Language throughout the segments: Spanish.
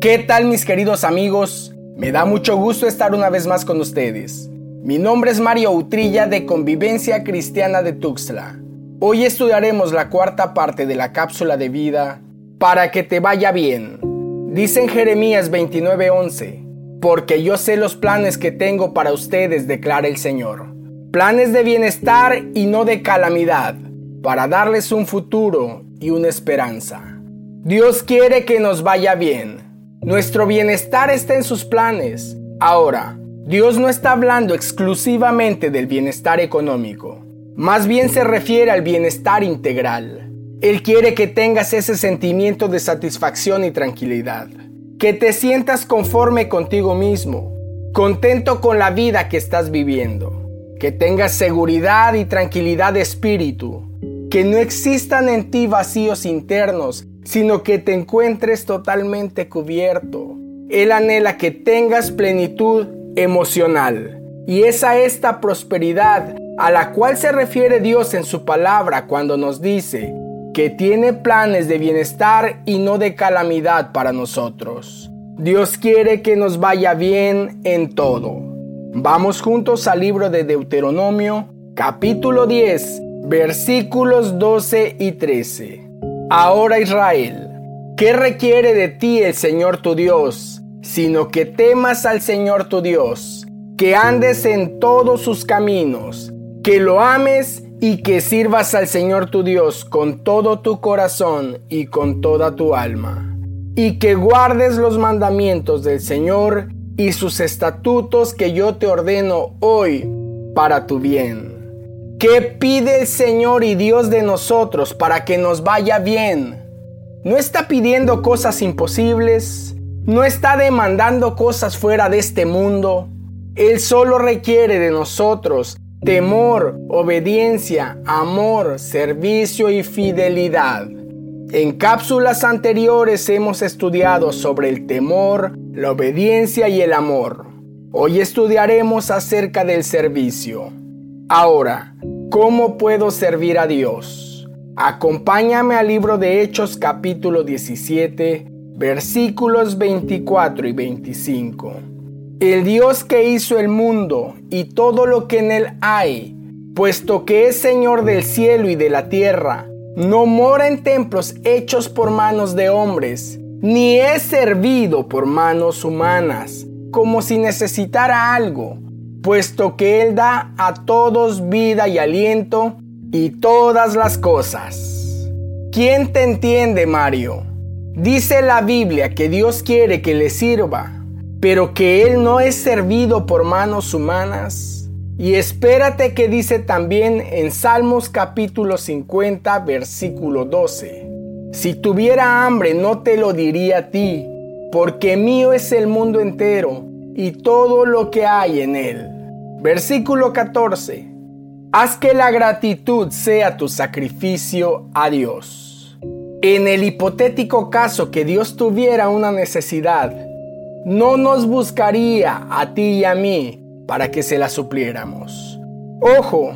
¿Qué tal mis queridos amigos? Me da mucho gusto estar una vez más con ustedes. Mi nombre es Mario Utrilla de Convivencia Cristiana de Tuxtla. Hoy estudiaremos la cuarta parte de la cápsula de vida para que te vaya bien. Dice en Jeremías 29:11, porque yo sé los planes que tengo para ustedes, declara el Señor. Planes de bienestar y no de calamidad, para darles un futuro y una esperanza. Dios quiere que nos vaya bien nuestro bienestar está en sus planes. Ahora, Dios no está hablando exclusivamente del bienestar económico. Más bien se refiere al bienestar integral. Él quiere que tengas ese sentimiento de satisfacción y tranquilidad. Que te sientas conforme contigo mismo, contento con la vida que estás viviendo. Que tengas seguridad y tranquilidad de espíritu. Que no existan en ti vacíos internos sino que te encuentres totalmente cubierto. Él anhela que tengas plenitud emocional. Y es a esta prosperidad a la cual se refiere Dios en su palabra cuando nos dice que tiene planes de bienestar y no de calamidad para nosotros. Dios quiere que nos vaya bien en todo. Vamos juntos al libro de Deuteronomio, capítulo 10, versículos 12 y 13. Ahora Israel, ¿qué requiere de ti el Señor tu Dios? Sino que temas al Señor tu Dios, que andes en todos sus caminos, que lo ames y que sirvas al Señor tu Dios con todo tu corazón y con toda tu alma, y que guardes los mandamientos del Señor y sus estatutos que yo te ordeno hoy para tu bien. ¿Qué pide el Señor y Dios de nosotros para que nos vaya bien? No está pidiendo cosas imposibles, no está demandando cosas fuera de este mundo. Él solo requiere de nosotros temor, obediencia, amor, servicio y fidelidad. En cápsulas anteriores hemos estudiado sobre el temor, la obediencia y el amor. Hoy estudiaremos acerca del servicio. Ahora, ¿Cómo puedo servir a Dios? Acompáñame al libro de Hechos capítulo 17, versículos 24 y 25. El Dios que hizo el mundo y todo lo que en él hay, puesto que es Señor del cielo y de la tierra, no mora en templos hechos por manos de hombres, ni es servido por manos humanas, como si necesitara algo puesto que Él da a todos vida y aliento y todas las cosas. ¿Quién te entiende, Mario? Dice la Biblia que Dios quiere que le sirva, pero que Él no es servido por manos humanas. Y espérate que dice también en Salmos capítulo 50, versículo 12. Si tuviera hambre no te lo diría a ti, porque mío es el mundo entero y todo lo que hay en él. Versículo 14. Haz que la gratitud sea tu sacrificio a Dios. En el hipotético caso que Dios tuviera una necesidad, no nos buscaría a ti y a mí para que se la supliéramos. Ojo,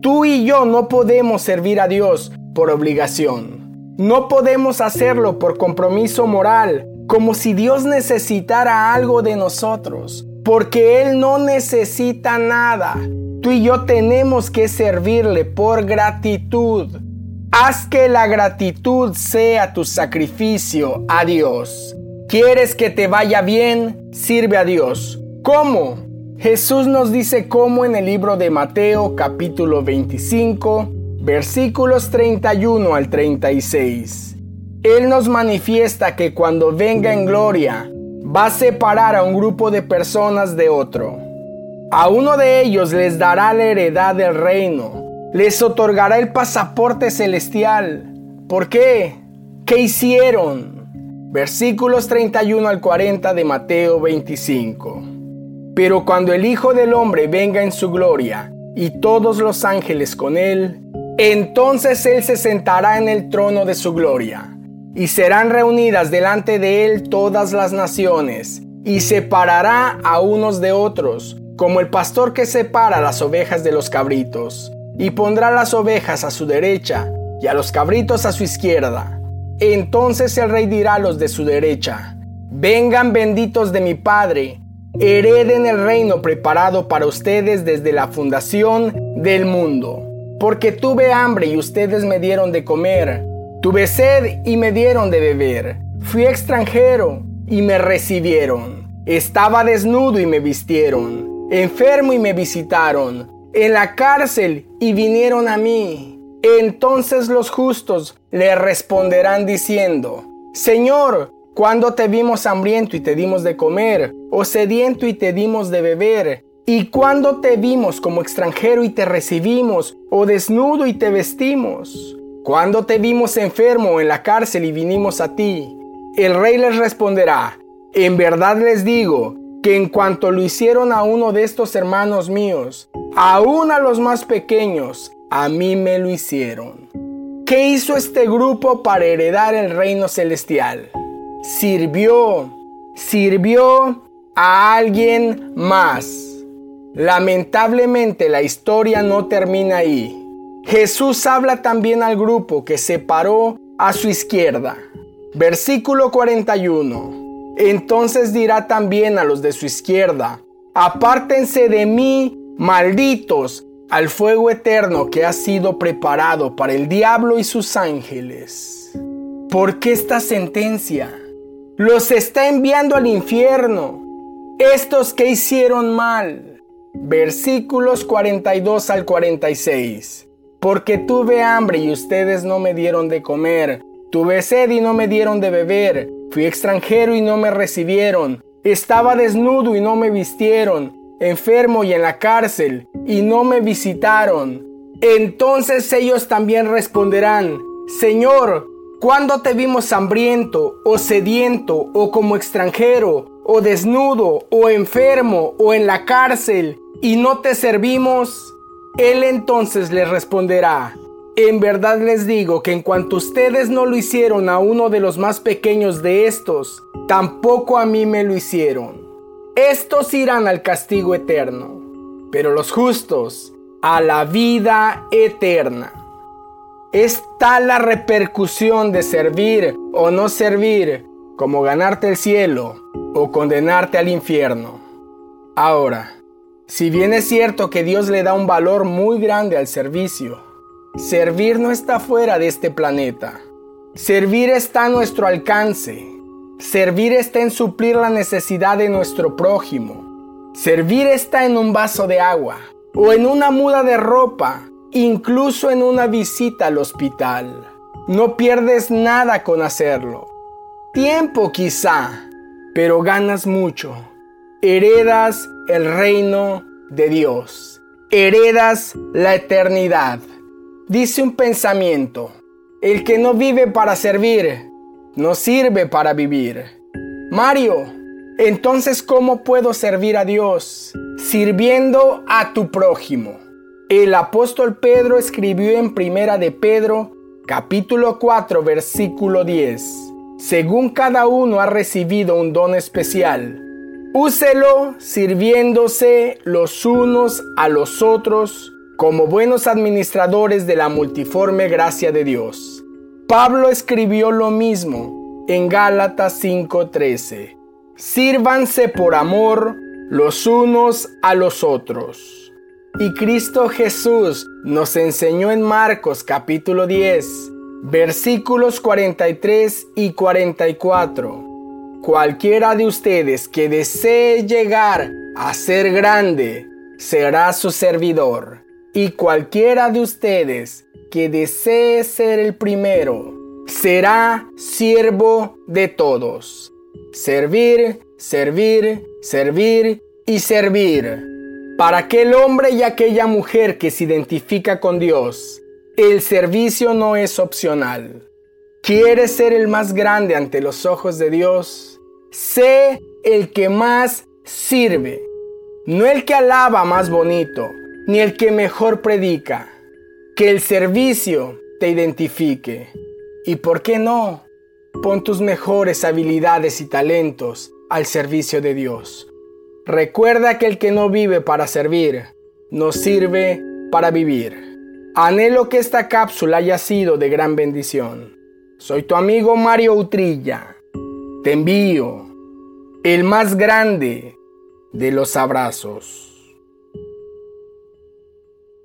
tú y yo no podemos servir a Dios por obligación. No podemos hacerlo por compromiso moral como si Dios necesitara algo de nosotros, porque Él no necesita nada. Tú y yo tenemos que servirle por gratitud. Haz que la gratitud sea tu sacrificio a Dios. ¿Quieres que te vaya bien? Sirve a Dios. ¿Cómo? Jesús nos dice cómo en el libro de Mateo capítulo 25, versículos 31 al 36. Él nos manifiesta que cuando venga en gloria, va a separar a un grupo de personas de otro. A uno de ellos les dará la heredad del reino, les otorgará el pasaporte celestial. ¿Por qué? ¿Qué hicieron? Versículos 31 al 40 de Mateo 25. Pero cuando el Hijo del Hombre venga en su gloria y todos los ángeles con él, entonces él se sentará en el trono de su gloria y serán reunidas delante de él todas las naciones, y separará a unos de otros, como el pastor que separa las ovejas de los cabritos, y pondrá las ovejas a su derecha y a los cabritos a su izquierda. Entonces el rey dirá a los de su derecha, Vengan benditos de mi Padre, hereden el reino preparado para ustedes desde la fundación del mundo. Porque tuve hambre y ustedes me dieron de comer, tuve sed y me dieron de beber, fui extranjero y me recibieron, estaba desnudo y me vistieron, enfermo y me visitaron, en la cárcel y vinieron a mí. Entonces los justos le responderán diciendo, Señor, cuando te vimos hambriento y te dimos de comer, o sediento y te dimos de beber? ¿Y cuando te vimos como extranjero y te recibimos, o desnudo y te vestimos? Cuando te vimos enfermo en la cárcel y vinimos a ti? El rey les responderá, en verdad les digo, que en cuanto lo hicieron a uno de estos hermanos míos, aún a los más pequeños, a mí me lo hicieron. ¿Qué hizo este grupo para heredar el reino celestial? sirvió, sirvió a alguien más. Lamentablemente la historia no termina ahí. Jesús habla también al grupo que se paró a su izquierda. Versículo 41. Entonces dirá también a los de su izquierda, apártense de mí, malditos, al fuego eterno que ha sido preparado para el diablo y sus ángeles. ¿Por qué esta sentencia? los está enviando al infierno. Estos que hicieron mal. Versículos 42 al 46. Porque tuve hambre y ustedes no me dieron de comer. Tuve sed y no me dieron de beber. Fui extranjero y no me recibieron. Estaba desnudo y no me vistieron. Enfermo y en la cárcel y no me visitaron. Entonces ellos también responderán, Señor, ¿Cuándo te vimos hambriento o sediento o como extranjero o desnudo o enfermo o en la cárcel y no te servimos? Él entonces les responderá, en verdad les digo que en cuanto ustedes no lo hicieron a uno de los más pequeños de estos, tampoco a mí me lo hicieron. Estos irán al castigo eterno, pero los justos a la vida eterna. Es tal la repercusión de servir o no servir como ganarte el cielo o condenarte al infierno. Ahora, si bien es cierto que Dios le da un valor muy grande al servicio, servir no está fuera de este planeta. Servir está a nuestro alcance. Servir está en suplir la necesidad de nuestro prójimo. Servir está en un vaso de agua o en una muda de ropa incluso en una visita al hospital. No pierdes nada con hacerlo. Tiempo quizá, pero ganas mucho. Heredas el reino de Dios. Heredas la eternidad. Dice un pensamiento, el que no vive para servir, no sirve para vivir. Mario, entonces ¿cómo puedo servir a Dios? Sirviendo a tu prójimo. El apóstol Pedro escribió en Primera de Pedro, capítulo 4, versículo 10. Según cada uno ha recibido un don especial, úselo sirviéndose los unos a los otros como buenos administradores de la multiforme gracia de Dios. Pablo escribió lo mismo en Gálatas 5:13. Sírvanse por amor los unos a los otros. Y Cristo Jesús nos enseñó en Marcos capítulo 10, versículos 43 y 44. Cualquiera de ustedes que desee llegar a ser grande, será su servidor. Y cualquiera de ustedes que desee ser el primero, será siervo de todos. Servir, servir, servir y servir. Para aquel hombre y aquella mujer que se identifica con Dios, el servicio no es opcional. ¿Quieres ser el más grande ante los ojos de Dios? Sé el que más sirve, no el que alaba más bonito, ni el que mejor predica. Que el servicio te identifique. ¿Y por qué no? Pon tus mejores habilidades y talentos al servicio de Dios. Recuerda que el que no vive para servir, no sirve para vivir. Anhelo que esta cápsula haya sido de gran bendición. Soy tu amigo Mario Utrilla te envío el más grande de los abrazos.